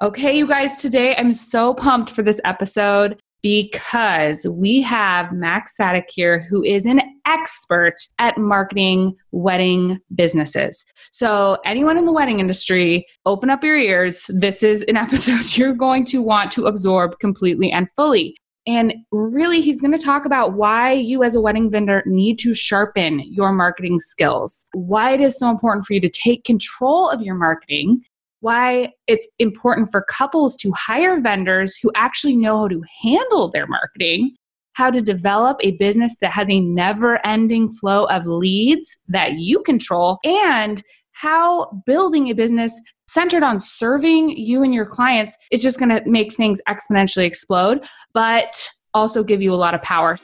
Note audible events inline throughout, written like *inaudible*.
Okay, you guys, today I'm so pumped for this episode because we have Max Sadik here, who is an expert at marketing wedding businesses. So, anyone in the wedding industry, open up your ears. This is an *laughs* episode you're going to want to absorb completely and fully. And really, he's going to talk about why you, as a wedding vendor, need to sharpen your marketing skills, why it is so important for you to take control of your marketing, why it's important for couples to hire vendors who actually know how to handle their marketing, how to develop a business that has a never ending flow of leads that you control, and how building a business centered on serving you and your clients is just going to make things exponentially explode, but also give you a lot of power.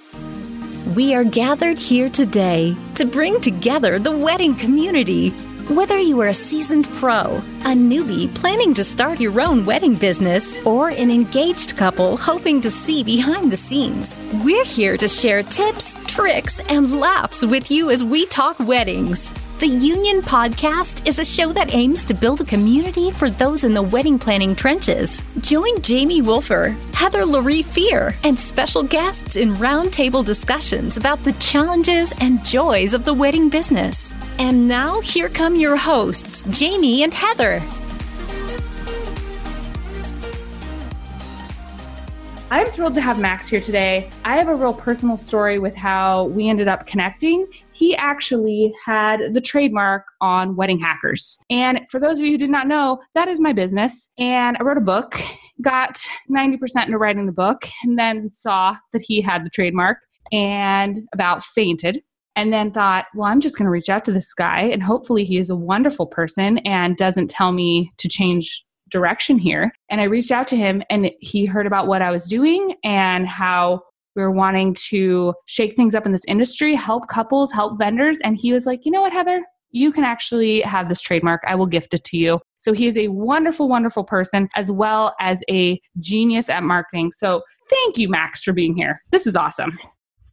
We are gathered here today to bring together the wedding community. Whether you are a seasoned pro, a newbie planning to start your own wedding business, or an engaged couple hoping to see behind the scenes, we're here to share tips, tricks, and laughs with you as we talk weddings. The Union Podcast is a show that aims to build a community for those in the wedding planning trenches. Join Jamie Wolfer, Heather Laurie Fear, and special guests in roundtable discussions about the challenges and joys of the wedding business. And now, here come your hosts, Jamie and Heather. I'm thrilled to have Max here today. I have a real personal story with how we ended up connecting. He actually had the trademark on Wedding Hackers. And for those of you who did not know, that is my business. And I wrote a book, got 90% into writing the book, and then saw that he had the trademark and about fainted and then thought, well, I'm just going to reach out to this guy and hopefully he is a wonderful person and doesn't tell me to change direction here. And I reached out to him and he heard about what I was doing and how we were wanting to shake things up in this industry, help couples, help vendors. And he was like, you know what, Heather? You can actually have this trademark. I will gift it to you. So he is a wonderful, wonderful person as well as a genius at marketing. So thank you, Max, for being here. This is awesome.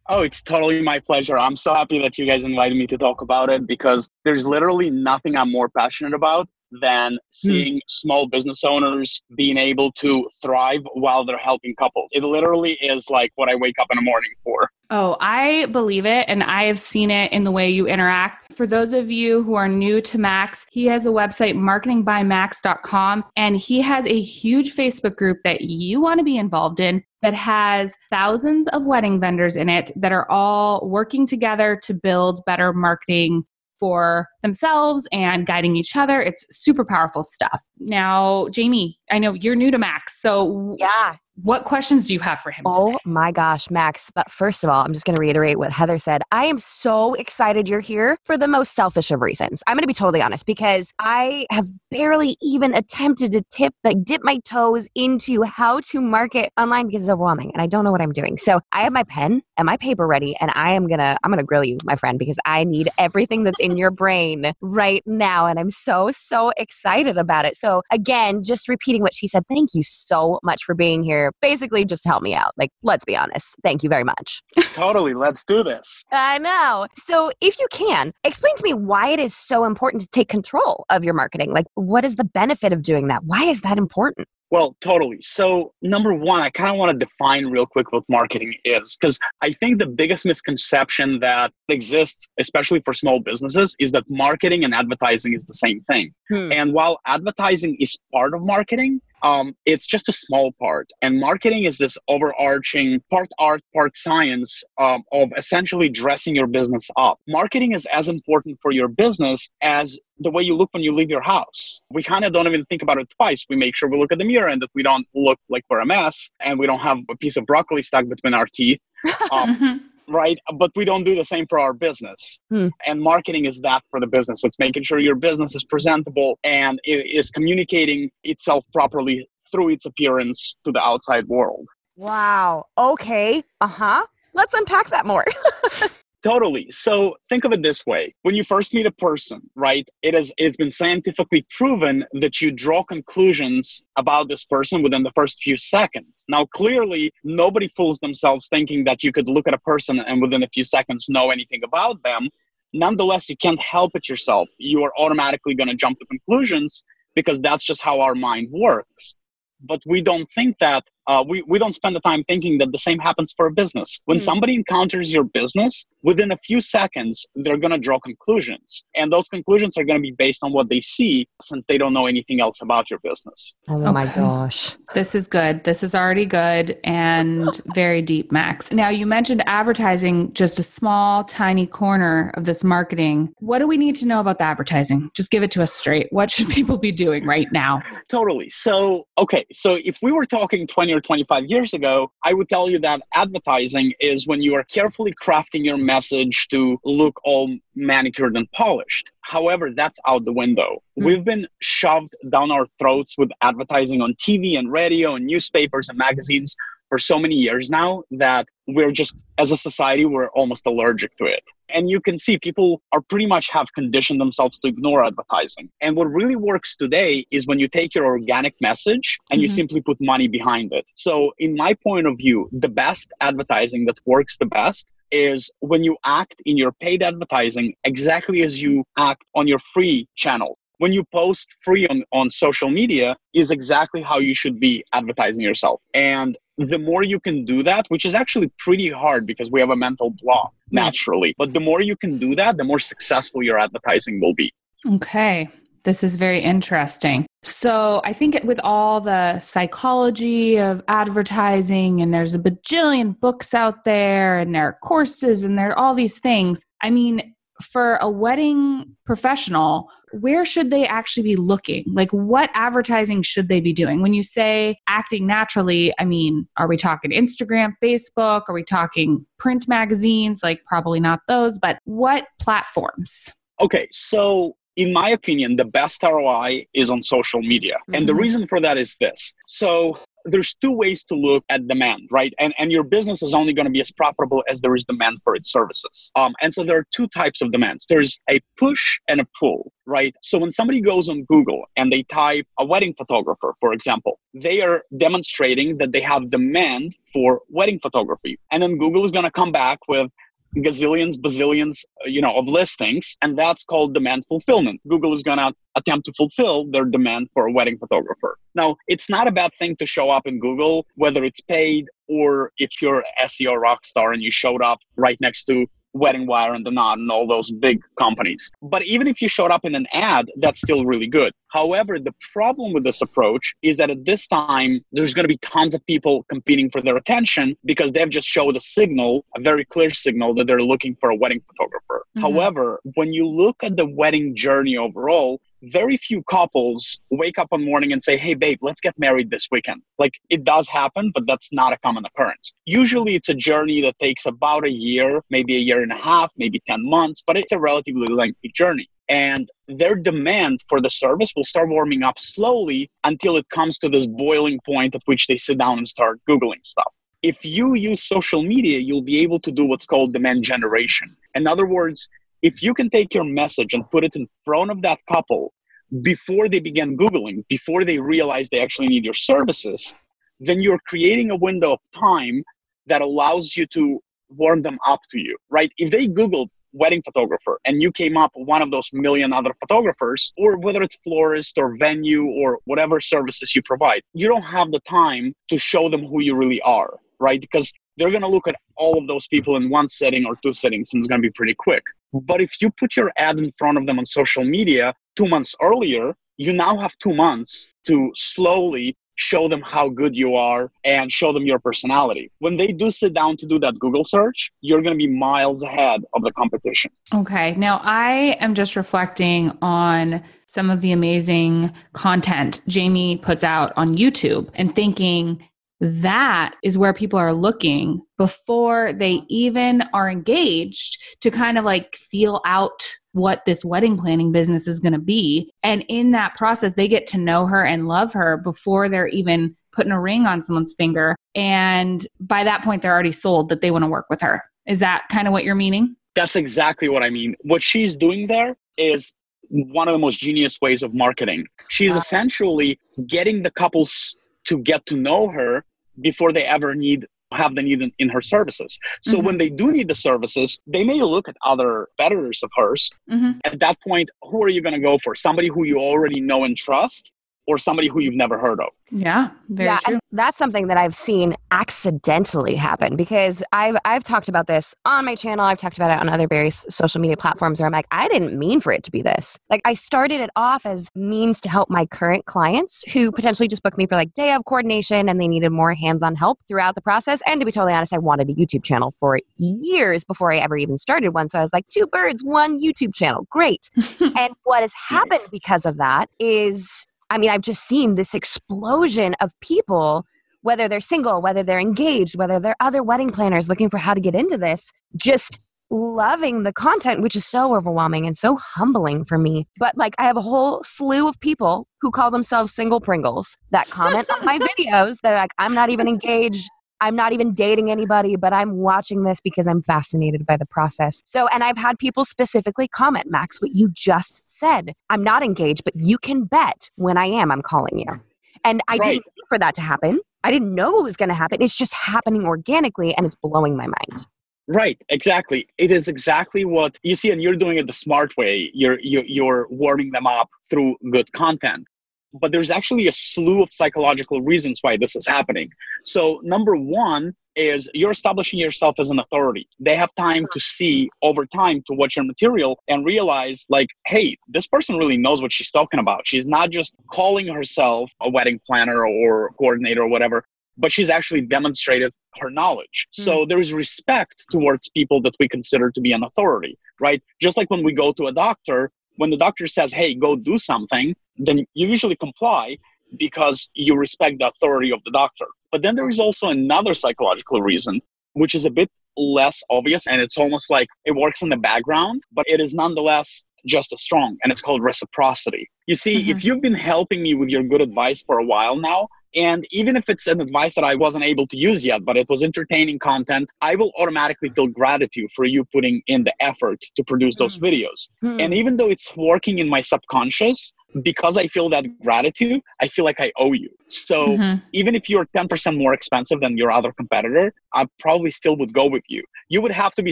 Oh, it's totally my pleasure. I'm so happy that you guys invited me to talk about it because there's literally nothing I'm more passionate about than hmm. seeing mm. small business owners being able to thrive while they're helping couples. It literally is like what I wake up in the morning for. Oh, I believe it. And I have seen it in the way you interact. For those of you who are new to Max, he has a website, marketingbymax.com, and he has a huge Facebook group that you want to be involved in that has thousands of wedding vendors in it that are all working together to build better marketing for themselves and guiding each other. It's super powerful stuff. Now, Jamie, I know you're new to Max. So, yeah. What questions do you have for him? Oh today? my gosh, Max. But first of all, I'm just going to reiterate what Heather said. I am so excited you're here for the most selfish of reasons. I'm going to be totally honest because I have barely even attempted to tip, like dip my toes into how to market online because it's overwhelming and I don't know what I'm doing. So I have my pen and my paper ready and I am going to, I'm going to grill you, my friend, because I need everything that's in your brain right now. And I'm so, so excited about it. So again, just repeating what she said, thank you so much for being here basically just to help me out. Like, let's be honest. Thank you very much. *laughs* totally. Let's do this. I know. So, if you can, explain to me why it is so important to take control of your marketing. Like, what is the benefit of doing that? Why is that important? Well, totally. So, number one, I kind of want to define real quick what marketing is because I think the biggest misconception that exists, especially for small businesses, is that marketing and advertising is the same thing. Hmm. And while advertising is part of marketing, um, it's just a small part. And marketing is this overarching part art, part science um, of essentially dressing your business up. Marketing is as important for your business as the way you look when you leave your house. We kind of don't even think about it twice. We make sure we look at the mirror and that we don't look like we're a mess and we don't have a piece of broccoli stuck between our teeth. *laughs* Um, mm-hmm right? But we don't do the same for our business. Hmm. And marketing is that for the business. It's making sure your business is presentable and is communicating itself properly through its appearance to the outside world. Wow. Okay. Uh huh. Let's unpack that more. *laughs* Totally. So think of it this way. When you first meet a person, right, it has it's been scientifically proven that you draw conclusions about this person within the first few seconds. Now clearly nobody fools themselves thinking that you could look at a person and within a few seconds know anything about them. Nonetheless, you can't help it yourself. You are automatically going to jump to conclusions because that's just how our mind works. but we don't think that uh, we, we don't spend the time thinking that the same happens for a business. When mm somebody encounters your business, within a few seconds, they're going to draw conclusions. And those conclusions are going to be based on what they see since they don't know anything else about your business. Oh okay. my gosh. This is good. This is already good and very deep, Max. Now, you mentioned advertising, just a small, tiny corner of this marketing. What do we need to know about the advertising? Just give it to us straight. What should *laughs* people be doing right now? Totally. So, okay. So, if we were talking 20 or 25 years ago, I would tell you that advertising is when you are carefully crafting your message to look all manicured and polished. However, that's out the window. Mm. We've been shoved down our throats with advertising on TV and radio and newspapers and magazines for so many years now that we're just as a society we're almost allergic to it. And you can see people are pretty much have conditioned themselves to ignore advertising. And what really works today is when you take your organic message and mm-hmm. you simply put money behind it. So in my point of view the best advertising that works the best is when you act in your paid advertising exactly as you act on your free channel when you post free on, on social media is exactly how you should be advertising yourself and the more you can do that, which is actually pretty hard because we have a mental block naturally, but the more you can do that, the more successful your advertising will be. Okay. This is very interesting. So, I think with all the psychology of advertising, and there's a bajillion books out there, and there are courses, and there are all these things. I mean, for a wedding professional, where should they actually be looking? Like, what advertising should they be doing? When you say acting naturally, I mean, are we talking Instagram, Facebook? Are we talking print magazines? Like, probably not those, but what platforms? Okay, so in my opinion, the best ROI is on social media. Mm-hmm. And the mm-hmm. reason for that is this. So there's two ways to look at demand, right? And, and your business is only going to be as profitable as there is demand for its services. Um, and so there are two types of demands there's a push and a pull, right? So when somebody goes on Google and they type a wedding photographer, for example, they are demonstrating that they have demand for wedding photography. And then Google is going to come back with gazillions, bazillions, uh, you know, of listings, and that's called demand fulfillment. Google is going to attempt to fulfill their demand for a wedding photographer. Now, it's not a bad thing to show up in Google, whether it's paid or if you're SEO rock star and you showed up right next to Wedding Wire and The Knot and all those big companies. But even if you showed up in an ad, that's still really good. However, the problem with this approach is that at this time, there's going to be tons of people competing for their attention because they've just showed a signal, a very clear signal that they're looking for a wedding photographer. Mm-hmm. However, when you look at the wedding journey overall, very few couples wake up one morning and say, Hey, babe, let's get married this weekend. Like it does happen, but that's not a common occurrence. Usually it's a journey that takes about a year, maybe a year and a half, maybe 10 months, but it's a relatively lengthy journey. And their demand for the service will start warming up slowly until it comes to this boiling point at which they sit down and start Googling stuff if you use social media, you'll be able to do what's called demand generation. In other words, if you can take your message and put it in front of that couple before they begin Googling, before they realize they actually need your services, then you're creating a window of time that allows you to warm them up to you, right? If they Googled wedding photographer and you came up one of those million other photographers, or whether it's florist or venue or whatever services you provide, you don't have the time to show them who you really are, right? Because they're going to look at all of those people in one setting or two settings and it's going to be pretty quick. But if you put your ad in front of them on social media two months earlier, you now have two months to slowly show them how good you are and show them your personality. When they do sit down to do that Google search, you're going to be miles ahead of the competition. Okay. Now, I am just reflecting on some of the amazing content Jamie puts out on YouTube and thinking, that is where people are looking before they even are engaged to kind of like feel out what this wedding planning business is going to be. And in that process, they get to know her and love her before they're even putting a ring on someone's finger. And by that point, they're already sold that they want to work with her. Is that kind of what you're meaning? That's exactly what I mean. What she's doing there is one of the most genius ways of marketing. She's essentially getting the couples to get to know her before they ever need have the need in, in her services. So mm-hmm. when they do need the services, they may look at other competitors of hers. Mm-hmm. At that point, who are you going to go for? Somebody who you already know and trust? Or somebody who you've never heard of. Yeah, very yeah, true. and that's something that I've seen accidentally happen because I've I've talked about this on my channel. I've talked about it on other various social media platforms where I'm like, I didn't mean for it to be this. Like I started it off as means to help my current clients who potentially just booked me for like day of coordination and they needed more hands-on help throughout the process. And to be totally honest, I wanted a YouTube channel for years before I ever even started one. So I was like, two birds, one YouTube channel. Great. *laughs* and what has happened Nice. because of that is I mean, I've just seen this explosion of people, whether they're single, whether they're engaged, whether they're other wedding planners looking for how to get into this, just loving the content, which is so overwhelming and so humbling for me. But like, I have a whole slew of people who call themselves single Pringles that comment on my *laughs* videos. They're like, I'm not even engaged. I'm not even dating anybody, but I'm watching this because I'm fascinated by the process. So, and I've had people specifically comment, Max, what you just said. I'm not engaged, but you can bet when I am, I'm calling you. And I Right. didn't wait for that to happen. I didn't know it was going to happen. It's just happening organically and it's blowing my mind. Right, exactly. It is exactly what you see, and you're doing it the smart way. You're you, you're warming them up through good content. But there's actually a slew of psychological reasons why this is happening. So number one is you're establishing yourself as an authority. They have time to see over time to watch your material and realize, like, hey, this person really knows what she's talking about. She's not just calling herself a wedding planner or coordinator or whatever, but she's actually demonstrated her knowledge. Hmm. So there is respect towards people that we consider to be an authority, right? Just like when we go to a doctor, when the doctor says, hey, go do something, then you usually comply because you respect the authority of the doctor. But then there is also another psychological reason, which is a bit less obvious and it's almost like it works in the background, but it is nonetheless just as strong and it's called reciprocity. You see, if mm-hmm. you've been helping me with your good advice for a while now, and even if it's an advice that I wasn't able to use yet, but it was entertaining content, I will automatically feel gratitude for you putting in the effort to produce those videos. Hmm. And even though it's working in my subconscious, because I feel that gratitude, I feel like I owe you. So Mhm. even if you're 10% more expensive than your other competitor, I probably still would go with you. You would have to be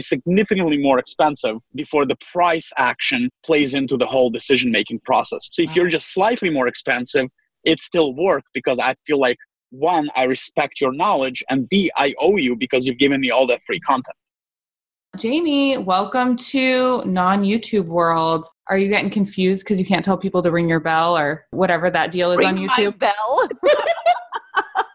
significantly more expensive before the price action plays into the whole decision making process. So if you're just slightly more expensive, it still work because I feel like one, I respect your knowledge, and B, I owe you because you've given me all that free content. Jamie, welcome to non YouTube world. Are you getting confused because you can't tell people to ring your bell or whatever that deal is on Ring my YouTube? bell. *laughs*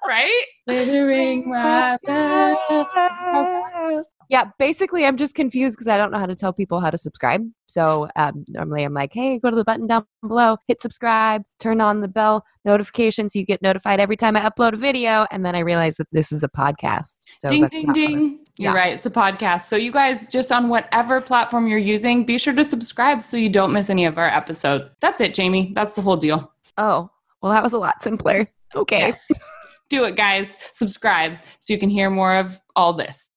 right? ring my bell. Yeah, basically, I'm just confused because I don't know how to tell people how to subscribe. So um, normally, I'm like, "Hey, go to the button down below, hit subscribe, turn on the bell notification so you get notified every time I upload a video." And then I realize that this is a podcast. So ding, ding, ding. You're yeah. right. It's a podcast. So, you guys, just on whatever platform you're using, be sure to subscribe so you don't miss any of our episodes. That's it, Jamie. That's the whole deal. Oh, well, that was a lot simpler. Okay. Yes. *laughs* Do it, guys. Subscribe so you can hear more of all this.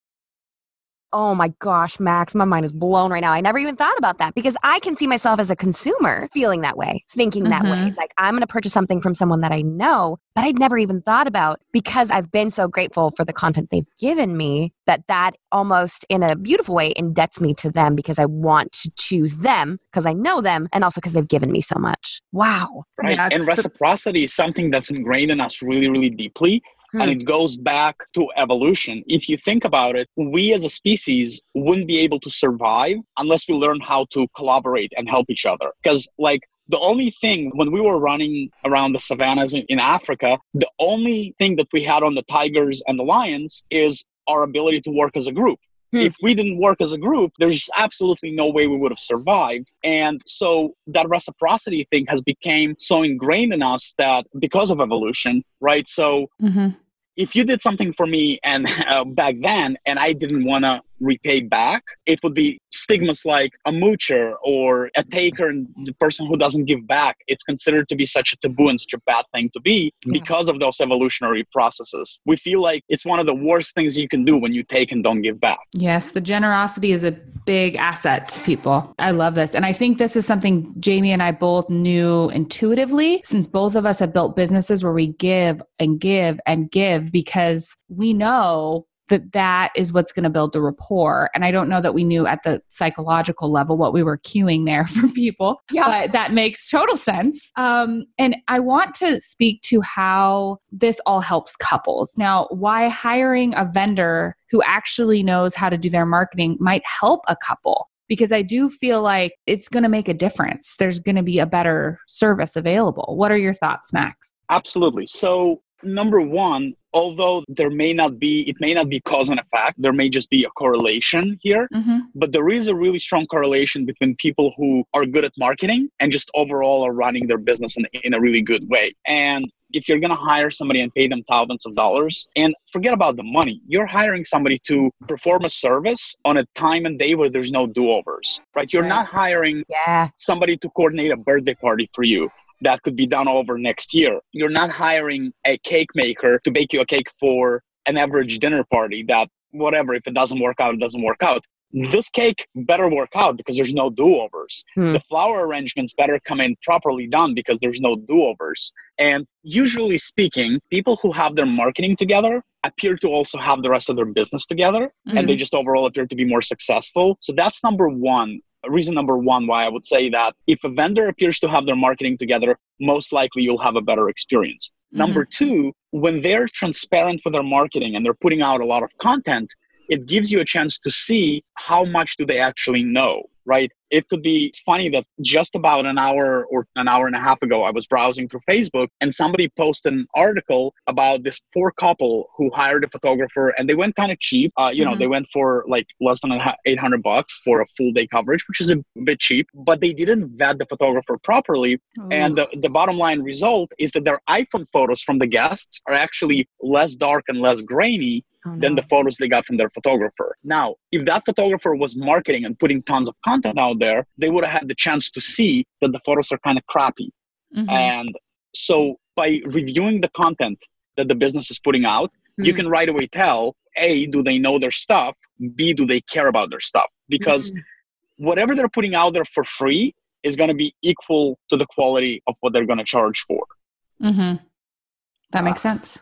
Oh my gosh, Max, my mind is blown right now. I never even thought about that because I can see myself as a consumer feeling that way, thinking that way. Mhm. Like I'm going to purchase something from someone that I know, but I'd never even thought about because I've been so grateful for the content they've given me that that almost in a beautiful way indebts me to them because I want to choose them because I know them and also because they've given me so much. Wow. Right. Yeah, and reciprocity is something that's ingrained in us really, really deeply. Hmm. And it goes back to evolution. If you think about it, we as a species wouldn't be able to survive unless we learn how to collaborate and help each other. Because, like, the only thing when we were running around the savannas in, in Africa, the only thing that we had on the tigers and the lions is our ability to work as a group. Hmm. If we didn't work as a group, there's absolutely no way we would have survived. And so that reciprocity thing has become so ingrained in us that because of evolution, right? So Mm-hmm. if you did something for me and *laughs* uh, back then and i didn't want to repay back it would be stigmas like a moocher or a taker and the person who doesn't give back it's considered to be such a taboo and such a bad thing to be Yeah. because of those evolutionary processes we feel like it's one of the worst things you can do when you take and don't give back Yes, the generosity is a big asset to people. I love this. And I think this is something Jamie and I both knew intuitively since both of us have built businesses where we give and give and give because we know that that is what's going to build the rapport. And I don't know that we knew at the psychological level what we were cueing there *laughs* for people, yeah. but that makes total sense. Um, and I want to speak to how this all helps couples. Now, why hiring a vendor who actually knows how to do their marketing might help a couple because I do feel like it's going to make a difference. There's going to be a better service available. What are your thoughts, Max? Absolutely. So, number one, although there may not be, it may not be cause and effect, there may just be a correlation here, mm-hmm. but there is a really strong correlation between people who are good at marketing and just overall are running their business in, in a really good way. And if you're going to hire somebody and pay them thousands of dollars and forget about the money you're hiring somebody to perform a service on a time and day where there's no do-overs right you're right. not hiring yeah. somebody to coordinate a birthday party for you that could be done over next year. You're not hiring a cake maker to bake you a cake for an average dinner party that whatever if it doesn't work out it doesn't work out this cake better work out because there's no do-overs hmm. the flower arrangements better come in properly done because there's no do-overs and usually speaking people who have their marketing together appear to also have the rest of their business together mm-hmm. and they hmm. just overall appear to be more successful so that's number one reason number one why I would say that if a vendor appears to have their marketing together, most likely you'll have a better experience. Mm-hmm. Number two, when they're transparent with their marketing and they're putting out a lot of content, it gives you a chance to see how much do they actually know right? It could be funny that just about an hour or an hour and a half ago, I was browsing through Facebook and somebody posted an article about this poor couple who hired a photographer and they went kind of cheap. Uh, you mm-hmm. know, they went for like less than 800 bucks for a full day coverage, which is a bit cheap, but they didn't vet the photographer properly. Ooh. And the, the bottom line result is that their iPhone photos from the guests are actually less dark and less grainy oh, no. than the photos they got from their photographer. Now, if that photographer was marketing and putting tons of content out there, they would have had the chance to see that the photos are kind of crappy. Mm-hmm. And so by reviewing the content that the business is putting out, mm-hmm. you can right away tell A, do they know their stuff? B, do they care about their stuff? Because mm-hmm. whatever they're putting out there for free is going to be equal to the quality of what they're going to charge for. Mm-hmm. That makes uh, sense.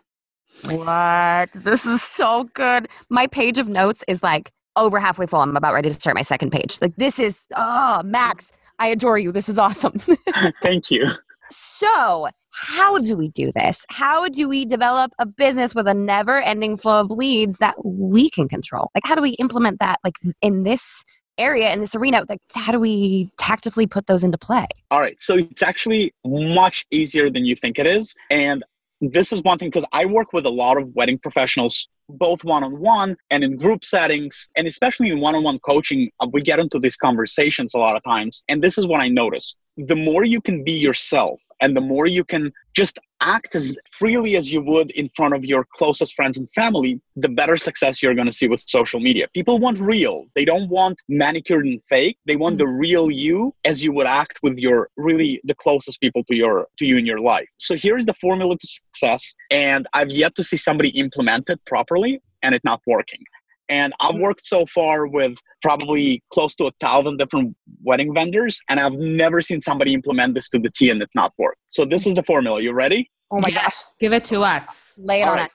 What? This is so good. My page of notes is like over halfway full. I'm about ready to start my second page. Like, this is, oh, Max, I adore you. This is awesome. *laughs* Thank you. So, how do we do this? How do we develop a business with a never ending flow of leads that we can control? Like, how do we implement that, like, in this area in this arena like how do we tactically put those into play all right so it's actually much easier than you think it is and this is one thing because I work with a lot of wedding professionals, both one on one and in group settings, and especially in one on one coaching. Uh, we get into these conversations a lot of times. And this is what I notice the more you can be yourself and the more you can just act as freely as you would in front of your closest friends and family, the better success you're going to see with social media. People want real. They don't want manicured and fake. They want the mm. real you as you would act with your really the closest people to your to you in your life. So here's the formula to success and I've yet to see somebody implement it properly and it not working. And I've mm. worked so far with probably close to a thousand different wedding vendors, and I've never seen somebody implement this to the T and it's not worked. So this is the formula. You ready? Oh my yes. gosh. Give it to us. Lay it All on right.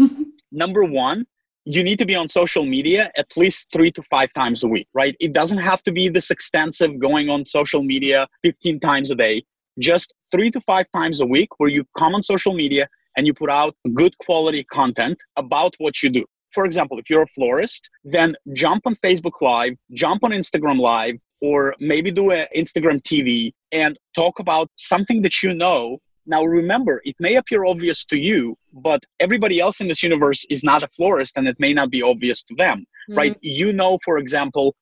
us. *laughs* Number one, you need to be on social media at least three to five times a week, right? It doesn't have to be this extensive going on social media 15 times a day. Just three to five times a week where you come on social media and you put out good quality content about what you do for example, if you're a florist, then jump on Facebook Live, jump on Instagram Live, or maybe do an Instagram TV and talk about something that you know. Now, remember, it may appear obvious to you, but everybody else in this universe is not a florist and it may not be obvious to them, mm-hmm. right? You know, for example,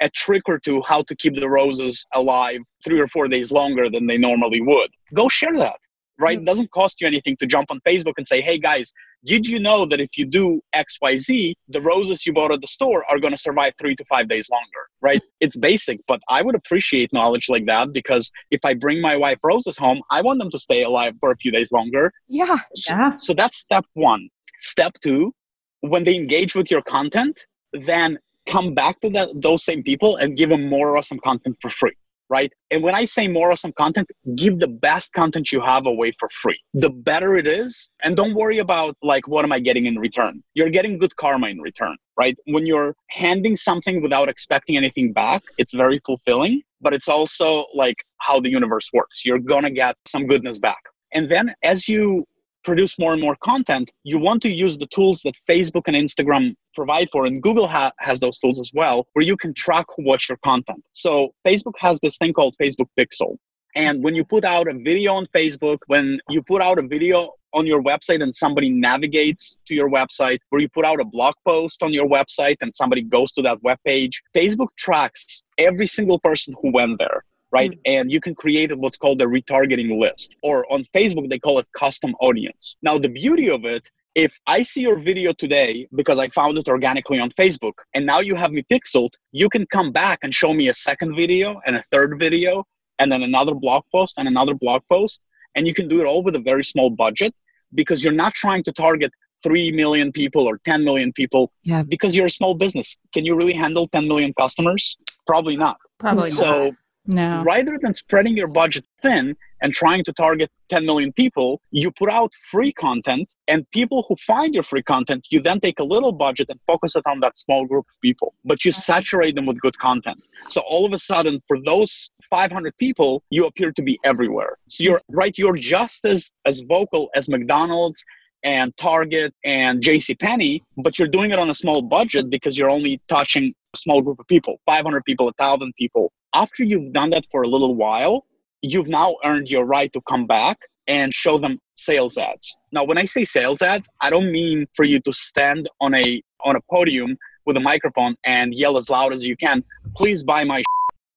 a trick or two how to keep the roses alive three or four days longer than they normally would. Go share that right? It doesn't cost you anything to jump on Facebook and say, hey guys, did you know that if you do XYZ, the roses you bought at the store are going to survive three to five days longer, right? *laughs* It's basic, but I would appreciate knowledge like that because if I bring my wife roses home, I want them to stay alive for a few days longer. Yeah. So, yeah. so that's step one. Step two, when they engage with your content, then come back to that, those same people and give them more awesome content for free right? And when I say more awesome content, give the best content you have away for free. The better it is, and don't worry about like what am I getting in return. You're getting good karma in return, right? When you're handing something without expecting anything back, it's very fulfilling, but it's also like how the universe works. You're going to get some goodness back. And then as you produce more and more content, you want to use the tools that Facebook and Instagram provide for, and Google ha- has those tools as well, where you can track who watched your content. So Facebook has this thing called Facebook Pixel. And when you put out a video on Facebook, when you put out a video on your website and somebody navigates to your website, where you put out a blog post on your website and somebody goes to that web page, Facebook tracks every single person who went there right? Mm. And you can create what's called a retargeting list, or on Facebook, they call it custom audience. Now, the beauty of it, if I see your video today because I found it organically on Facebook, and now you have me pixeled, you can come back and show me a second video and a third video, and then another blog post and another blog post. And you can do it all with a very small budget because you're not trying to target 3 million people or 10 million people yeah. because you're a small business. Can you really handle 10 million customers? Probably not. Probably so, not. No. Rather than spreading your budget thin and trying to target 10 million people, you put out free content, and people who find your free content, you then take a little budget and focus it on that small group of people, but you saturate them with good content. So all of a sudden, for those 500 people, you appear to be everywhere. So you're right, you're just as, as vocal as McDonald's and Target and JCPenney, but you're doing it on a small budget because you're only touching a small group of people 500 people, 1,000 people after you've done that for a little while, you've now earned your right to come back and show them sales ads. Now, when I say sales ads, I don't mean for you to stand on a on a podium with a microphone and yell as loud as you can, "Please buy my."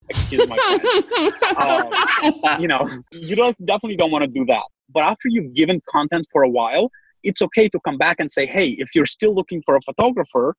Excuse my *laughs* um, you know, you don't definitely don't want to do that. But after you've given content for a while, it's okay to come back and say, "Hey, if you're still looking for a photographer,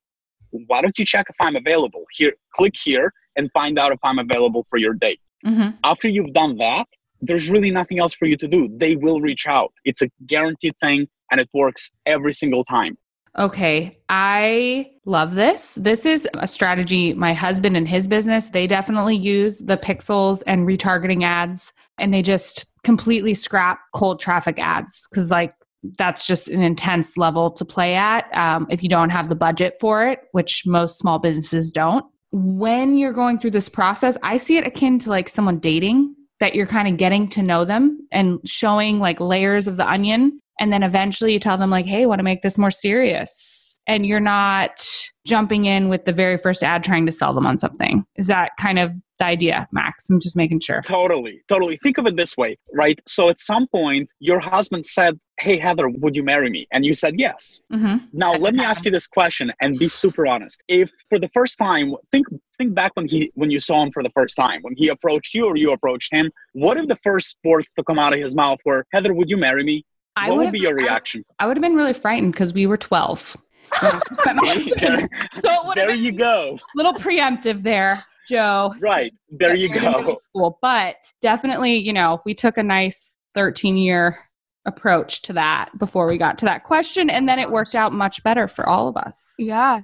why don't you check if I'm available? Here, click here and find out if I'm available for your date. Mm-hmm. After you've done that, there's really nothing else for you to do. They will reach out. It's a guaranteed thing and it works every single time. Okay, I love this. This is a strategy my husband and his business, they definitely use the pixels and retargeting ads and they just completely scrap cold traffic ads cuz like that's just an intense level to play at um, if you don't have the budget for it, which most small businesses don't. When you're going through this process, I see it akin to like someone dating that you're kind of getting to know them and showing like layers of the onion. And then eventually you tell them, like, hey, want to make this more serious. And you're not jumping in with the very first ad trying to sell them on something. Is that kind of the idea, Max? I'm just making sure. Totally, totally. Think of it this way, right? So at some point, your husband said, Hey, Heather, would you marry me? And you said yes. Mm-hmm. Now, let me ask you this question and be super honest. If for the first time, think think back when he when you saw him for the first time, when he approached you or you approached him, what if the first words to come out of his mouth were, Heather, would you marry me? I what would be your reaction? I would have been really frightened because we were 12. *laughs* See, there, *laughs* so there you go. Little preemptive there, Joe. Right. There you go. School, but definitely, you know, we took a nice 13 year approach to that before we got to that question and then it worked out much better for all of us. Yeah.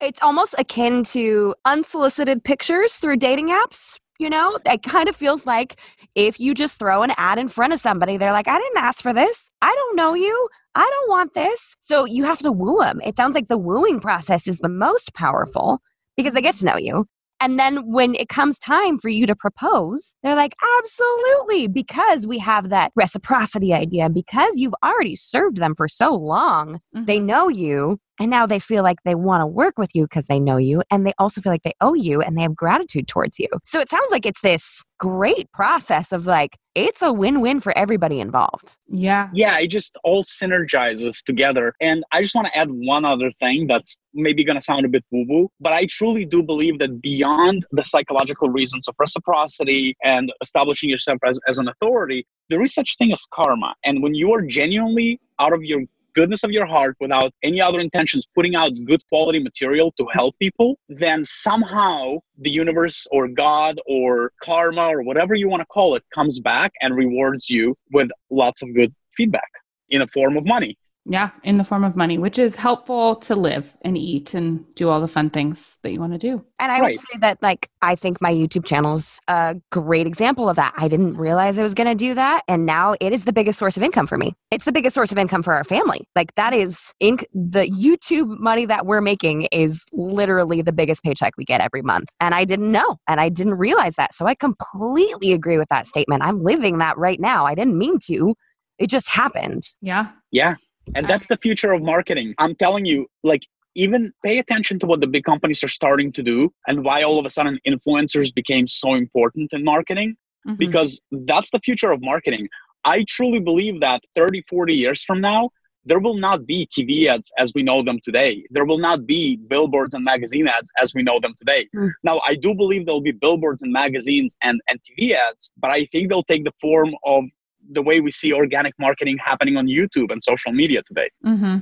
It's almost akin to unsolicited pictures through dating apps. You know, it kind of feels like if you just throw an ad in front of somebody, they're like, I didn't ask for this. I don't know you. I don't want this. So you have to woo them. It sounds like the wooing process is the most powerful because they get to know you. And then when it comes time for you to propose, they're like, absolutely, because we have that reciprocity idea, because you've already served them for so long, mm-hmm. they know you. And now they feel like they want to work with you because they know you. And they also feel like they owe you and they have gratitude towards you. So it sounds like it's this great process of like, it's a win win for everybody involved. Yeah. Yeah. It just all synergizes together. And I just want to add one other thing that's maybe going to sound a bit woo woo, but I truly do believe that beyond the psychological reasons of reciprocity and establishing yourself as, as an authority, there is such thing as karma. And when you are genuinely out of your goodness of your heart without any other intentions putting out good quality material to help people then somehow the universe or god or karma or whatever you want to call it comes back and rewards you with lots of good feedback in a form of money Yeah, in the form of money, which is helpful to live and eat and do all the fun things that you want to do. And I Right. would say that, like, I think my YouTube channel's a great example of that. I didn't realize I was going to do that. And now it is the biggest source of income for me. It's the biggest source of income for our family. Like, that mm. is inc- the YouTube money that we're making is literally the biggest paycheck we get every month. And I didn't know. And I didn't realize that. So I completely agree with that statement. I'm living that right now. I didn't mean to, it just happened. Yeah. Yeah. And that's the future of marketing. I'm telling you, like, even pay attention to what the big companies are starting to do and why all of a sudden influencers became so important in marketing Mhm. because that's the future of marketing. I truly believe that 30, 40 years from now, there will not be TV ads as we know them today. There will not be billboards and magazine ads as we know them today. Mm. Now, I do believe there'll be billboards and magazines and, and TV ads, but I think they'll take the form of the way we see organic marketing happening on YouTube and social media today. hmm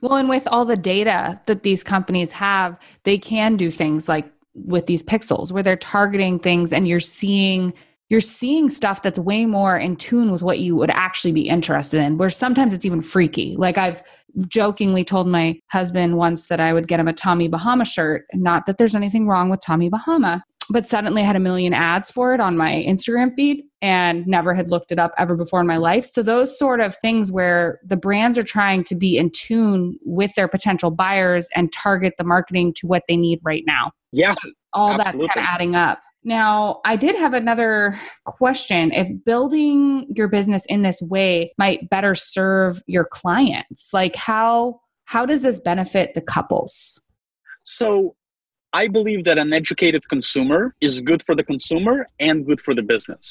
Well, and with all the data that these companies have, they can do things like with these pixels where they're targeting things and you're seeing you're seeing stuff that's way more in tune with what you would actually be interested in where sometimes it's even freaky like i've jokingly told my husband once that i would get him a tommy bahama shirt not that there's anything wrong with tommy bahama but suddenly I had a million ads for it on my Instagram feed and never had looked it up ever before in my life. So those sort of things where the brands are trying to be in tune with their potential buyers and target the marketing to what they need right now. Yeah. All that's kind of adding up. Now, I did have another question. If building your business in this way might better serve your clients, like how how does this benefit the couples? So I believe that an educated consumer is good for the consumer and good for the business.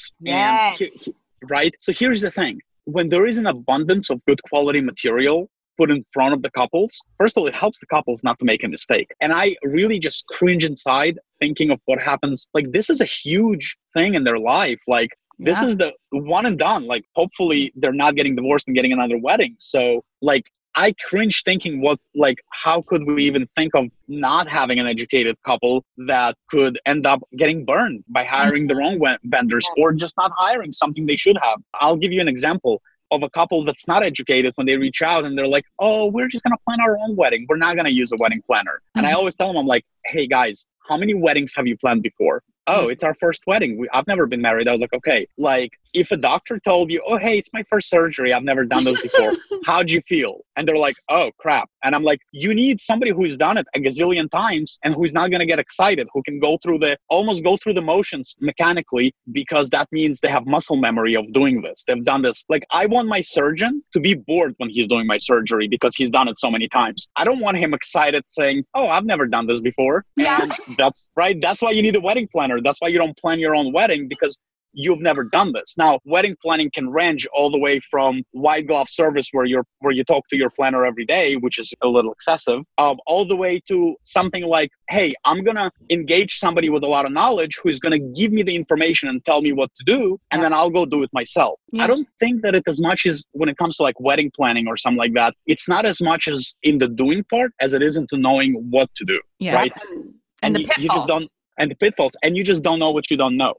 He- he- right? So here's the thing when there is an abundance of good quality material put in front of the couples, first of all, it helps the couples not to make a mistake. And I really just cringe inside thinking of what happens. Like, this is a huge thing in their life. Like, this Yeah. is the one and done. Like, hopefully, they're not getting divorced and getting another wedding. So, like, I cringe thinking what, like, how could we even think of not having an educated couple that could end up getting burned by hiring the wrong vendors or just not hiring something they should have? I'll give you an example of a couple that's not educated when they reach out and they're like, oh, we're just going to plan our own wedding. We're not going to use a wedding planner. And I Mhm. always tell them, I'm like, hey, guys, how many weddings have you planned before? Oh, it's our first wedding. We, I've never been married. I was like, okay. Like, if a doctor told you, oh, hey, it's my first surgery, I've never done this before, *laughs* how'd you feel? And they're like, oh, crap. And I'm like, you need somebody who's done it a gazillion times and who's not going to get excited, who can go through the, almost go through the motions mechanically because that means they have muscle memory of doing this. They've done this. Like, I want my surgeon to be bored when he's doing my surgery because he's done it so many times. I don't want him excited saying, oh, I've never done this before. Yeah. And that's right. That's why you need a wedding planner. That's why you don't plan your own wedding because you've never done this. Now, wedding planning can range all the way from white glove service where you're where you talk to your planner every day, which is a little excessive, um, all the way to something like, hey, I'm gonna engage somebody with a lot of knowledge who's gonna give me the information and tell me what to do, and then I'll go do it myself. Yeah. I don't think that it as much as when it comes to like wedding planning or something like that, it's not as much as in the doing part as it is into knowing what to do Yes. Right. And, And the you- you just pitfalls. don't- and the pitfalls, and you just don't know what you don't know.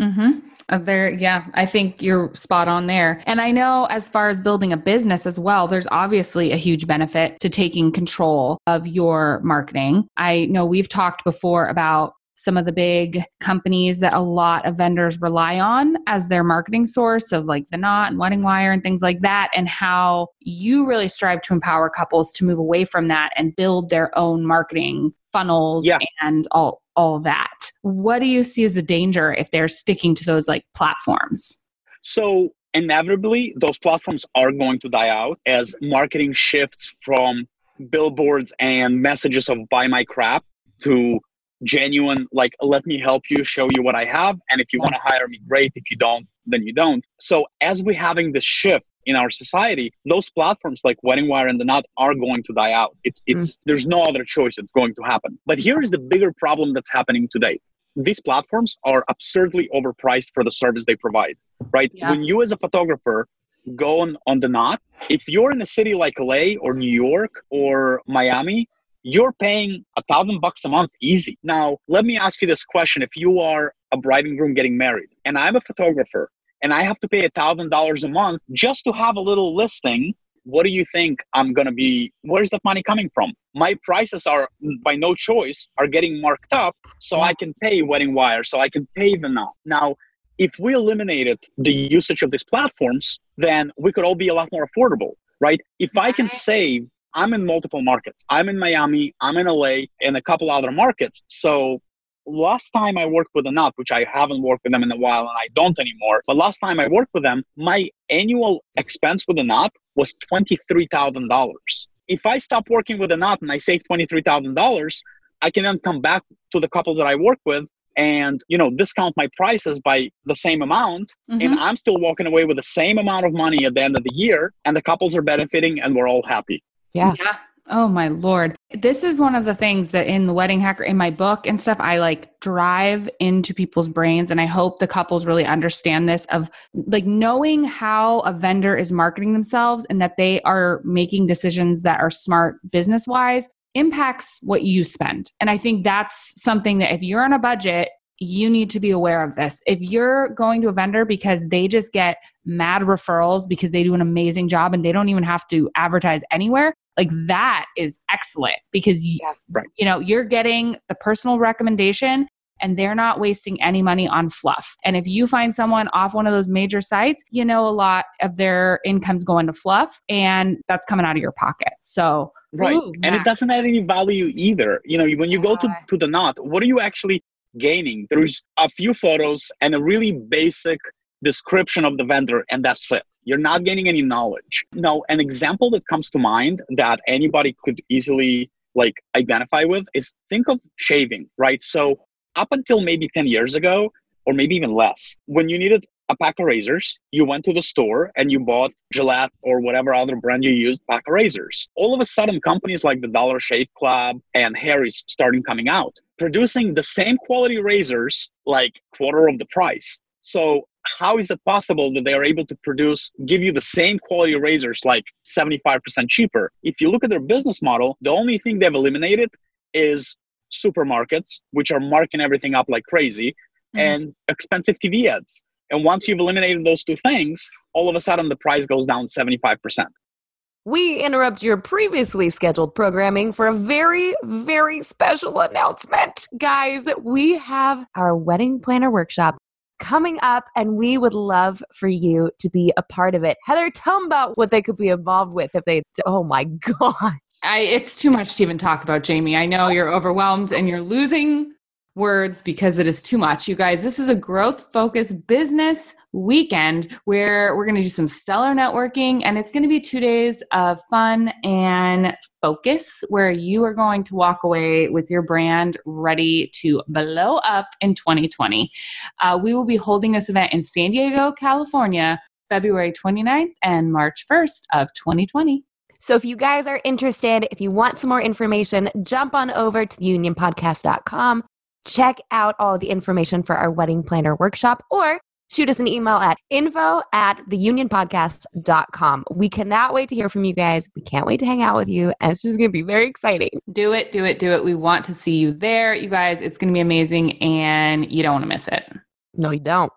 Mm-hmm. Uh, there, yeah, I think you're spot on there. And I know as far as building a business as well, there's obviously a huge benefit to taking control of your marketing. I know we've talked before about some of the big companies that a lot of vendors rely on as their marketing source of like the knot and wedding wire and things like that and how you really strive to empower couples to move away from that and build their own marketing funnels Yeah. and all all that what do you see as the danger if they're sticking to those like platforms So inevitably, those platforms are going to die out as marketing shifts from billboards and messages of buy my crap to genuine, like, let me help you, show you what I have. And if you want to hire me, great. If you don't, then you don't. So as we're having this shift in our society, those platforms like Wedding Wire and the Knot are going to die out. It's it's mm. there's no other choice. It's going to happen. But here is the bigger problem that's happening today. These platforms are absurdly overpriced for the service they provide right? Yeah. When you as a photographer go on, on the knot, if you're in a city like LA or New York or Miami, you're paying a thousand bucks a month easy. Now, let me ask you this question. If you are a bride and groom getting married and I'm a photographer and I have to pay a thousand dollars a month just to have a little listing what do you think I'm going to be? Where's that money coming from? My prices are, by no choice, are getting marked up so I can pay Wedding Wire, so I can pay the now. Now, if we eliminated the usage of these platforms, then we could all be a lot more affordable, right? If I can save, I'm in multiple markets. I'm in Miami, I'm in LA, and a couple other markets. So last time I worked with a Knot, which I haven't worked with them in a while and I don't anymore, but last time I worked with them, my annual expense with a Knot was $23,000. If I stop working with a Knot and I save $23,000, I can then come back to the couple that I work with and you know discount my prices by the same amount mm-hmm. and i'm still walking away with the same amount of money at the end of the year and the couples are benefiting and we're all happy yeah yeah Oh my lord. This is one of the things that in the wedding hacker in my book and stuff I like drive into people's brains and I hope the couples really understand this of like knowing how a vendor is marketing themselves and that they are making decisions that are smart business-wise impacts what you spend. And I think that's something that if you're on a budget you need to be aware of this. If you're going to a vendor because they just get mad referrals because they do an amazing job and they don't even have to advertise anywhere, like that is excellent because you, yeah, right. you know, you're getting the personal recommendation and they're not wasting any money on fluff. And if you find someone off one of those major sites, you know a lot of their income's going to fluff and that's coming out of your pocket. So Right. Ooh, and it doesn't add any value either. You know, when you go to, to the knot, what are you actually gaining. There's a few photos and a really basic description of the vendor, and that's it. You're not gaining any knowledge. Now, an example that comes to mind that anybody could easily like identify with is think of shaving, right? So up until maybe 10 years ago, or maybe even less, when you needed a pack of razors, you went to the store and you bought Gillette or whatever other brand you used pack of razors. All of a sudden, companies like the Dollar Shave Club and Harry's starting coming out producing the same quality razors like quarter of the price. So how is it possible that they are able to produce give you the same quality razors like 75% cheaper if you look at their business model the only thing they've eliminated is supermarkets which are marking everything up like crazy mm-hmm. and expensive tv ads and once you've eliminated those two things all of a sudden the price goes down 75% we interrupt your previously scheduled programming for a very, very special announcement. Guys, we have our wedding planner workshop coming up, and we would love for you to be a part of it. Heather, tell them about what they could be involved with if they, oh my *laughs* God. I, it's too much to even talk about, Jamie. I know you're overwhelmed and you're losing words because it is too much. You guys, this is a growth focused business weekend where we're going to do some stellar networking and it's going to be two days of fun and focus where you are going to walk away with your brand ready to blow up in 2020. Uh, we will be holding this event in San Diego, California, February 29th and March 1st of 2020. So if you guys are interested, if you want some more information, jump on over to unionpodcast.com check out all the information for our wedding planner workshop or shoot us an email at info at theunionpodcast.com. We cannot wait to hear from you guys. We can't wait to hang out with you. And it's just going to be very exciting. Do it, do it, do it. We want to see you there. You guys, it's going to be amazing and you don't want to miss it. No, you don't.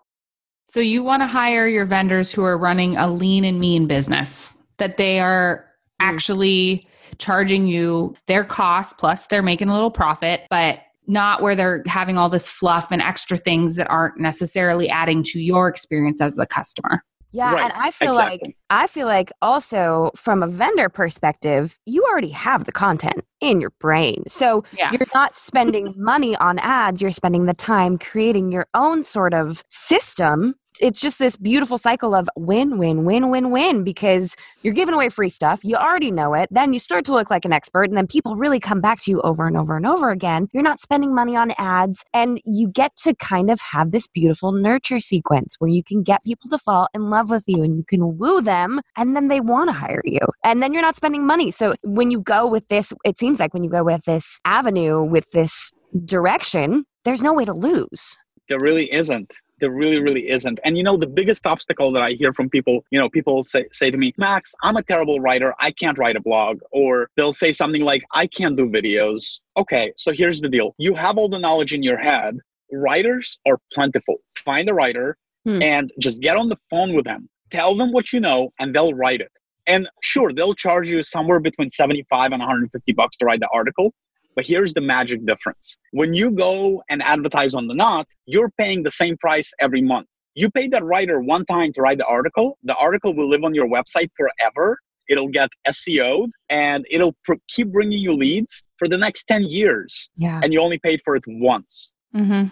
So you want to hire your vendors who are running a lean and mean business, that they are mm. actually charging you their cost plus they're making a little profit, but not where they're having all this fluff and extra things that aren't necessarily adding to your experience as the customer. Yeah, right. and I feel exactly. like I feel like also from a vendor perspective, you already have the content in your brain. So yeah. you're not spending money on ads, you're spending the time creating your own sort of system it's just this beautiful cycle of win, win, win, win, win because you're giving away free stuff. You already know it. Then you start to look like an expert, and then people really come back to you over and over and over again. You're not spending money on ads, and you get to kind of have this beautiful nurture sequence where you can get people to fall in love with you and you can woo them, and then they want to hire you. And then you're not spending money. So when you go with this, it seems like when you go with this avenue, with this direction, there's no way to lose. There really isn't there really really isn't. And you know the biggest obstacle that i hear from people you know people say, say to me max i'm a terrible writer. I can't write a blog. Or they'll say something like i can't do videos. Okay so here's the deal. You have all the knowledge in your head. Writers are plentiful. Find a writer hmm. and just get on the phone with them. Tell them what you know and they'll write it. And sure, they'll charge you somewhere between 75 and 150 bucks to write the article. But here's the magic difference. When you go and advertise on the Knot, you're paying the same price every month. You pay that writer one time to write the article. The article will live on your website forever. It'll get SEO'd and it'll pr- keep bringing you leads for the next 10 years. Yeah. And you only paid for it once. Mm-hmm.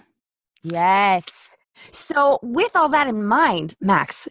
Yes. So, with all that in mind, Max,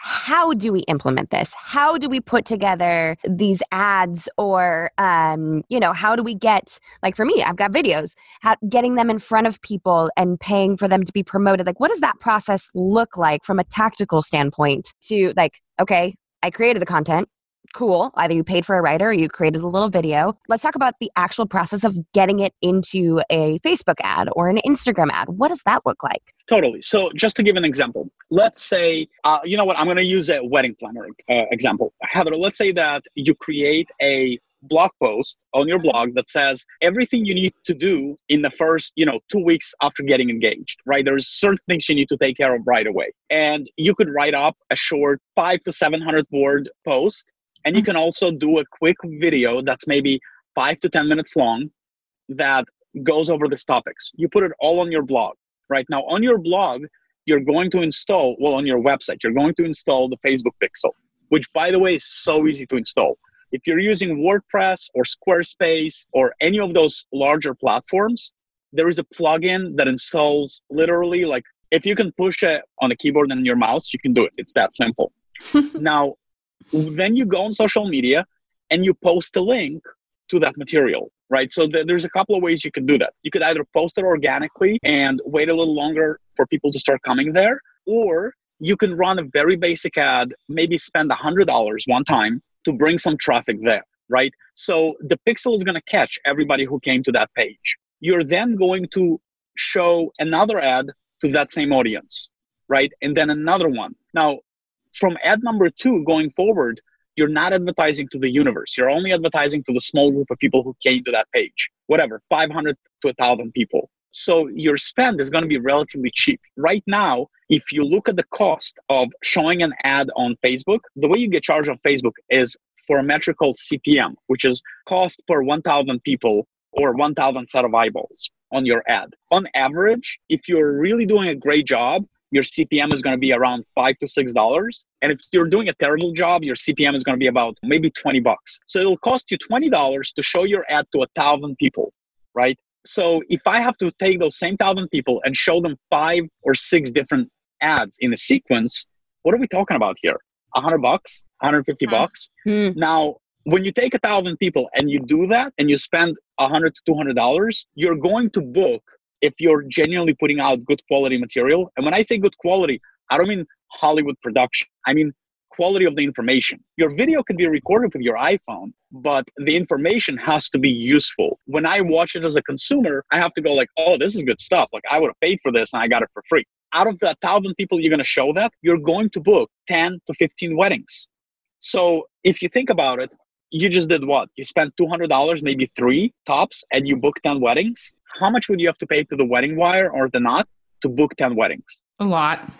how do we implement this? How do we put together these ads or um, you know how do we get like for me i've got videos how, getting them in front of people and paying for them to be promoted like what does that process look like from a tactical standpoint to like okay i created the content cool. Either you paid for a writer or you created a little video. Let's talk about the actual process of getting it into a Facebook ad or an Instagram ad. What does that look like? Totally. So, just to give an example, let's say, uh, you know what, I'm going to use a wedding planner uh, example. Heather, let's say that you create a blog post on your blog that says everything you need to do in the first you know two weeks after getting engaged right there's certain things you need to take care of right away and you could write up a short five to seven hundred word post and you mm-hmm. can also do a quick video that's maybe five to 10 minutes long that goes over these topics. You put it all on your blog. Right now, on your blog, you're going to install, well, on your website, you're going to install the Facebook Pixel, which, by the way, is so easy to install. If you're using WordPress or Squarespace or any of those larger platforms, there is a plugin that installs literally like if you can push it on a keyboard and your mouse, you can do it. It's that simple. *laughs* now, then you go on social media and you post a link to that material right? So th- there's a couple of ways you can do that. You could either post it organically and wait a little longer for people to start coming there or you can run a very basic ad maybe spend a $100 one time to bring some traffic there right? So the pixel is going to catch everybody who came to that page. You're then going to show another ad to that same audience right? And then another one. Now from ad number two going forward, you're not advertising to the universe. You're only advertising to the small group of people who came to that page, whatever, 500 to 1,000 people. So your spend is going to be relatively cheap. Right now, if you look at the cost of showing an ad on Facebook, the way you get charged on Facebook is for a metric called CPM, which is cost per 1,000 people or 1,000 set of eyeballs on your ad. On average, if you're really doing a great job, your CPM is going to be around five to six dollars. And if you're doing a terrible job, your CPM is going to be about maybe 20 bucks. So it'll cost you $20 to show your ad to a thousand people, right? So if I have to take those same thousand people and show them five or six different ads in a sequence, what are we talking about here? 100 bucks, 150 hmm. bucks. Hmm. Now, when you take a thousand people and you do that and you spend 100 to 200 dollars, you're going to book if you're genuinely putting out good quality material. And when I say good quality, I don't mean Hollywood production. I mean quality of the information. Your video can be recorded with your iPhone, but the information has to be useful. When I watch it as a consumer, I have to go like, "Oh, this is good stuff. Like I would have paid for this and I got it for free." Out of the 1000 people you're going to show that, you're going to book 10 to 15 weddings. So, if you think about it, you just did what? You spent $200, maybe three tops, and you booked 10 weddings. How much would you have to pay to the wedding wire or the knot to book 10 weddings? A lot,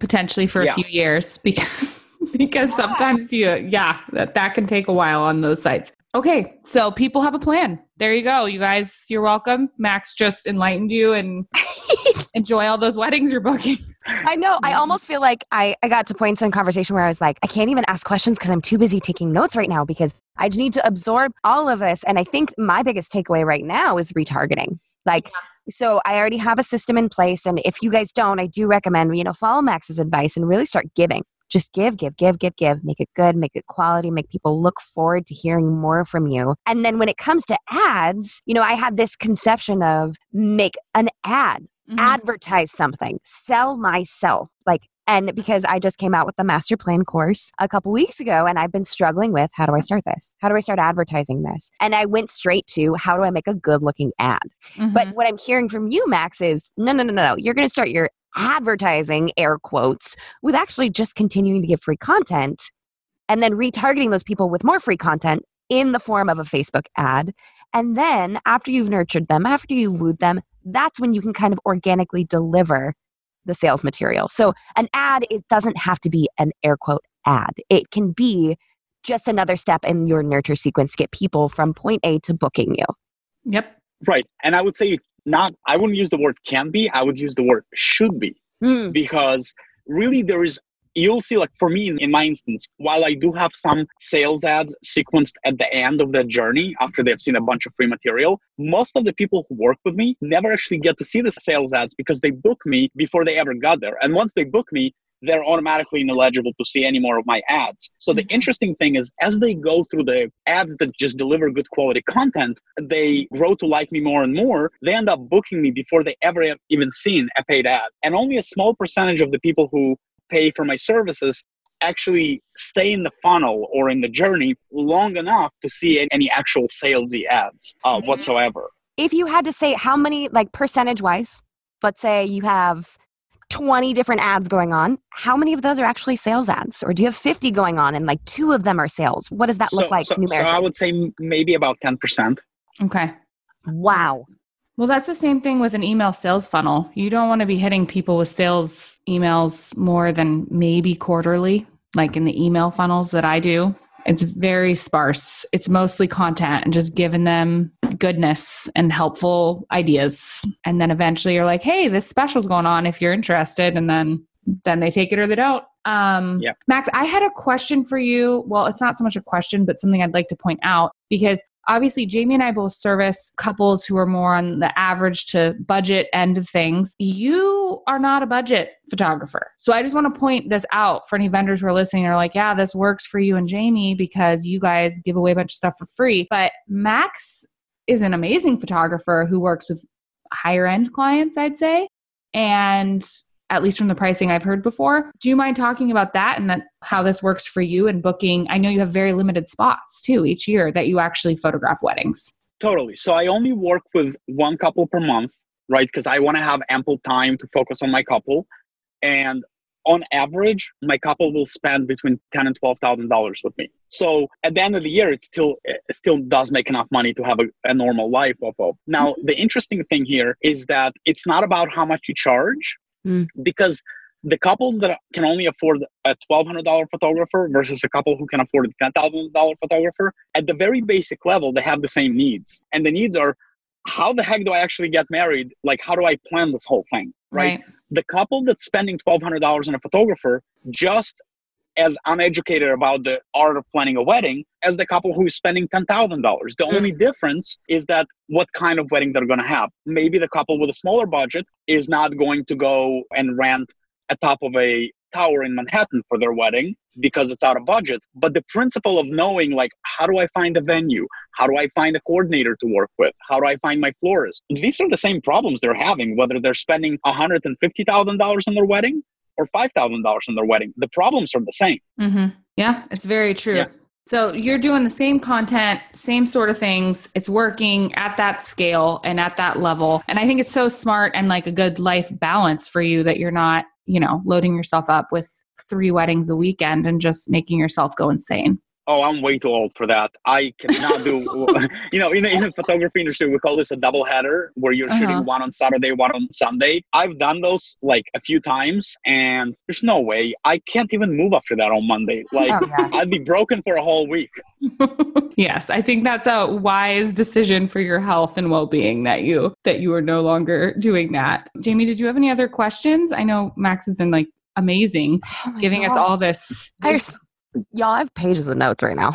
potentially for yeah. a few years *laughs* because because sometimes you yeah, that, that can take a while on those sites. Okay, so people have a plan. There you go. You guys, you're welcome. Max just enlightened you and *laughs* enjoy all those weddings you're booking. I know. I almost feel like I, I got to points in conversation where I was like, I can't even ask questions because I'm too busy taking notes right now because I just need to absorb all of this. And I think my biggest takeaway right now is retargeting. Like, yeah. so I already have a system in place. And if you guys don't, I do recommend, you know, follow Max's advice and really start giving just give, give, give, give, give, make it good, make it quality, make people look forward to hearing more from you. And then when it comes to ads, you know, I had this conception of make an ad, mm-hmm. advertise something, sell myself. Like, and because I just came out with the master plan course a couple weeks ago and I've been struggling with how do I start this? How do I start advertising this? And I went straight to how do I make a good looking ad? Mm-hmm. But what I'm hearing from you, Max, is no, no, no, no. You're going to start your advertising, air quotes, with actually just continuing to give free content and then retargeting those people with more free content in the form of a Facebook ad. And then after you've nurtured them, after you wooed them, that's when you can kind of organically deliver the sales material. So an ad, it doesn't have to be an air quote ad. It can be just another step in your nurture sequence to get people from point A to booking you. Yep. Right. And I would say not, I wouldn't use the word can be, I would use the word should be. Mm. Because really there is you'll see like for me in, in, my instance while i do have some sales ads sequenced at the end of the journey after they've seen a bunch of free material most of the people who work with me never actually get to see the sales ads because they book me before they ever got there and once they book me they're automatically ineligible to see any more of my ads. So the mm-hmm. interesting thing is as they go through the ads that just deliver good quality content, they grow to like me more and more. They end up booking me before they ever have even seen a paid ad. And only a small percentage of the people who pay for my services actually stay in the funnel or in the journey long enough to see any actual salesy ads uh, mm-hmm. whatsoever. If you had to say how many, like percentage wise, let's say you have 20 different ads going on. How many of those are actually sales ads? Or do you have 50 going on and like two of them are sales? What does that so, look like so, numerically? So I would say maybe about 10%. Okay. Wow. Well, that's the same thing with an email sales funnel. You don't want to be hitting people with sales emails more than maybe quarterly, like in the email funnels that I do. It's very sparse. It's mostly content and just giving them goodness and helpful ideas. And then eventually you're like, hey, this special's going on if you're interested. And then then they take it or they don't. Um. Max, I had a question for you. Well, it's not so much a question, but something I'd like to point out because obviously Jamie and I both service couples who are more on the average to budget end of things. You are not a budget photographer. So I just want to point this out for any vendors who are listening are like, yeah, this works for you and Jamie because you guys give away a bunch of stuff for free. But Max is an amazing photographer who works with higher end clients, I'd say. And at least from the pricing I've heard before. Do you mind talking about that and that how this works for you and booking? I know you have very limited spots too each year that you actually photograph weddings. Totally. So I only work with one couple per month, right? Because I want to have ample time to focus on my couple. And on average, my couple will spend between ten and twelve thousand dollars with me. So at the end of the year, it still it still does make enough money to have a, a normal life of. Now, mm-hmm. the interesting thing here is that it's not about how much you charge, mm. because the couples that can only afford a $1200 photographer versus a couple who can afford a $10000 photographer at the very basic level they have the same needs and the needs are how the heck do i actually get married like how do i plan this whole thing right, right. the couple that's spending $1200 on a photographer just as uneducated about the art of planning a wedding as the couple who's spending $10,000. The mm. only difference is that what kind of wedding they're going to have. Maybe the couple with a smaller budget is not going to go and rent atop of a tower in Manhattan for their wedding because it's out of budget. But the principle of knowing, like, how do I find a venue? How do I find a coordinator to work with? How do I find my florist? These are the same problems they're having, whether they're spending $150,000 on their wedding or $5,000 on their wedding. The problems are the same. Mm-hmm. Yeah, it's very true. Yeah. So you're doing the same content, same sort of things. It's working at that scale and at that level. And I think it's so smart and like a good life balance for you that you're not, you know, loading yourself up with three weddings a weekend and just making yourself go insane oh, I'm way too old for that. I cannot do, *laughs* *laughs* you know, in the, in the photography industry, we call this a double header where you're uh-huh. shooting one on Saturday, one on Sunday. I've done those like a few times and there's no way I can't even move after that on Monday. Like oh, yeah. *laughs* I'd be broken for a whole week. yes, I think that's a wise decision for your health and well-being that you that you are no longer doing that. Jamie, did you have any other questions? I know Max has been like amazing oh giving gosh. us all this, this Y'all I have pages of notes right now. *laughs*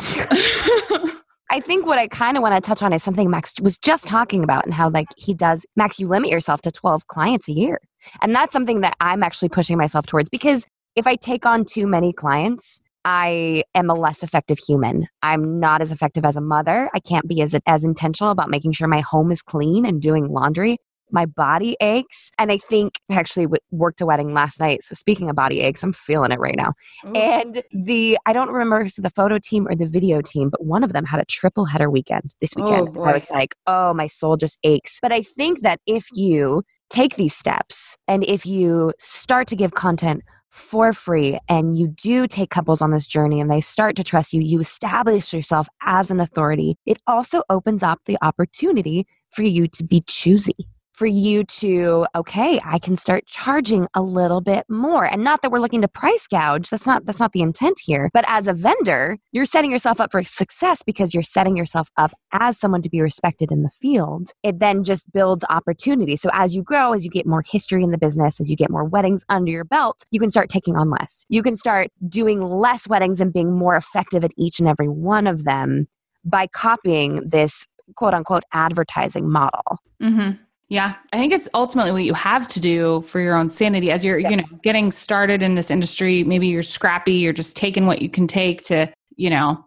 I think what I kind of want to touch on is something Max was just talking about and how like he does Max you limit yourself to 12 clients a year. And that's something that I'm actually pushing myself towards because if I take on too many clients, I am a less effective human. I'm not as effective as a mother. I can't be as as intentional about making sure my home is clean and doing laundry my body aches. And I think I actually worked a wedding last night. So speaking of body aches, I'm feeling it right now. And the, I don't remember if it the photo team or the video team, but one of them had a triple header weekend this oh, weekend. Oh, I was like, oh, my soul just aches. But I think that if you take these steps and if you start to give content for free and you do take couples on this journey and they start to trust you, you establish yourself as an authority, it also opens up the opportunity for you to be choosy for you to okay i can start charging a little bit more. And not that we're looking to price gouge that's not that's not the intent here but as a vendor you're setting yourself up for success because you're setting yourself up as someone to be respected in the field. It then just builds opportunity. So as you grow as you get more history in the business as you get more weddings under your belt you can start taking on less. You can start doing less weddings and being more effective at each and every one of them by copying this quote unquote advertising model. Mm-hmm. Yeah, I think it's ultimately what you have to do for your own sanity as you're, you know, getting started in this industry. Maybe you're scrappy, you're just taking what you can take to, you know,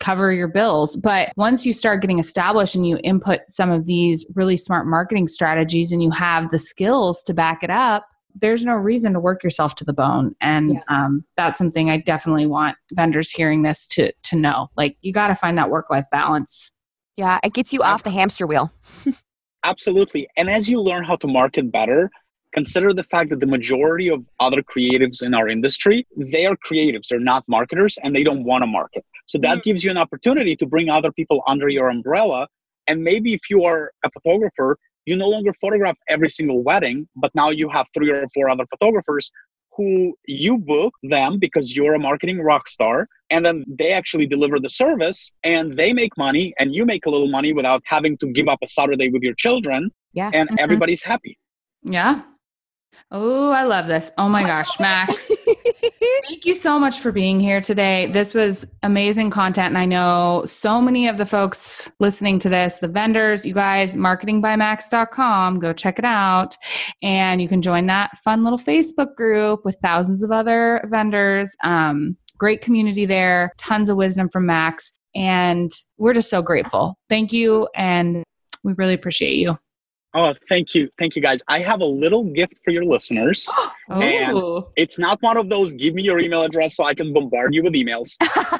cover your bills. But once you start getting established and you input some of these really smart marketing strategies and you have the skills to back it up, there's no reason to work yourself to the bone. And Yeah. um, that's something I definitely want vendors hearing this to to know. Like you got to find that work life balance. yeah it gets you off the hamster wheel *laughs* Absolutely. And as you learn how to market better, consider the fact that the majority of other creatives in our industry, they are creatives, they're not marketers, and they don't want to market. So that Mm. gives you an opportunity to bring other people under your umbrella. And maybe if you are a photographer, you no longer photograph every single wedding, but now you have three or four other photographers who you book them because you're a marketing rock star and then they actually deliver the service and they make money and you make a little money without having to give up a saturday with your children Yeah. and Mhm. everybody's happy Yeah. Oh, I love this. Oh my gosh, Max. *laughs* Thank you so much for being here today. This was amazing content. And I know so many of the folks listening to this, the vendors, you guys, marketingbymax.com, go check it out. And you can join that fun little Facebook group with thousands of other vendors. Um, great community there, tons of wisdom from Max. And we're just so grateful. Thank you. And we really appreciate you. Oh thank you. Thank you guys. I have a little gift for your listeners. *gasps* And- Oh, it's not one of those give me your email address so i can bombard you with emails.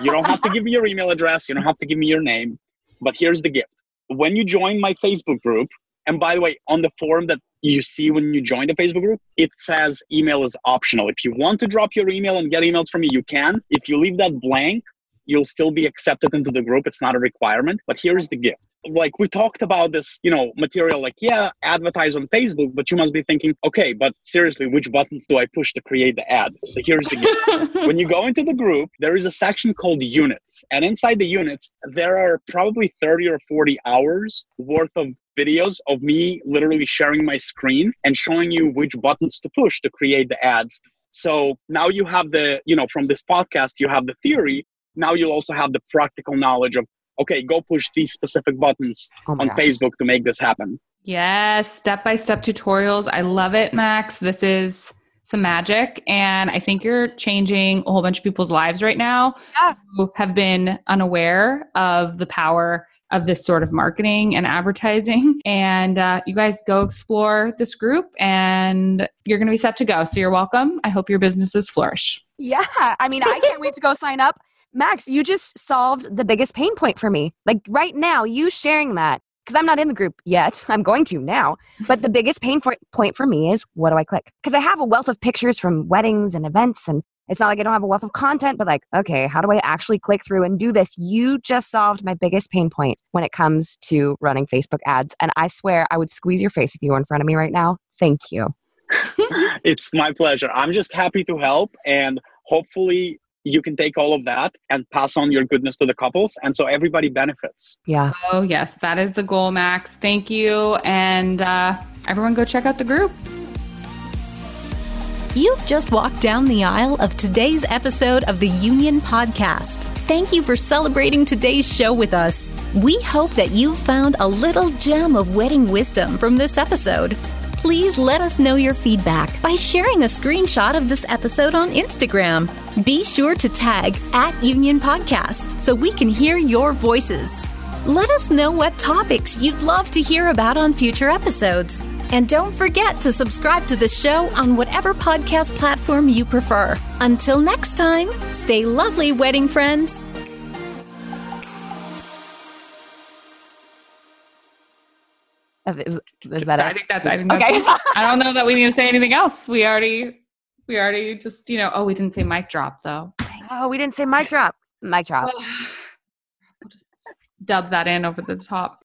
You don't have to give me your email address. You don't have to give me your name. But here's the gift. When you join my facebook group and by the way on the form that you see when you join the facebook group it says email is optional. If you want to drop your email and get emails from me you can. If you leave that blank you'll still be accepted into the group it's not a requirement but here's the gift like we talked about this you know material like yeah advertise on facebook but you must be thinking okay but seriously which buttons do i push to create the ad so here's the gift *laughs* when you go into the group, there is a section called units. And inside the units, there are probably 30 or 40 hours worth of videos of me literally sharing my screen and showing you which buttons to push to create the ads. So now you have the, you know, from this podcast, you have the theory. Now you'll also have the practical knowledge of, okay, go push these specific buttons oh on gosh. Facebook to make this happen. Yes, step by step tutorials. I love it, Max. This is some magic. And I think you're changing a whole bunch of people's lives right now Yeah. who have been unaware of the power of this sort of marketing and advertising. *laughs* And uh, you guys go explore this group and you're going to be set to go. So you're welcome. I hope your businesses flourish. Yeah. I mean, I can't wait to go sign up. Max, you just solved the biggest pain point for me. Like right now, you sharing that, because I'm not in the group yet. *laughs* I'm going to now. But the biggest pain point for me is what do I click? Because I have a wealth of pictures from weddings and events. And it's not like I don't have a wealth of content, but like, okay, how do I actually click through and do this? You just solved my biggest pain point when it comes to running Facebook ads. And I swear I would squeeze your face if you were in front of me right now. Thank you. *laughs* it's my pleasure. I'm just happy to help and hopefully you can take all of that and pass on your goodness to the couples and so everybody benefits. Yeah. Oh, yes, that is the goal, Max. Thank you. And uh, everyone go check out the group. You've just walked down the aisle of today's episode of the Union Podcast. Thank you for celebrating today's show with us. We hope that you found a little gem of wedding wisdom from this episode. Please let us know your feedback by sharing a screenshot of this episode on Instagram. Be sure to tag at Union Podcast so we can hear your voices. Let us know what topics you'd love to hear about on future episodes. And don't forget to subscribe to the show on whatever podcast platform you prefer. Until next time, stay lovely, wedding friends. Is, is that I it? think that's. I think that's. Okay. I don't know that we need to say *laughs* anything else. We already, we already just you know. Oh, we didn't say mic drop though. oh, we didn't say mic drop. Mic drop. Well, we'll just dub that in over the top.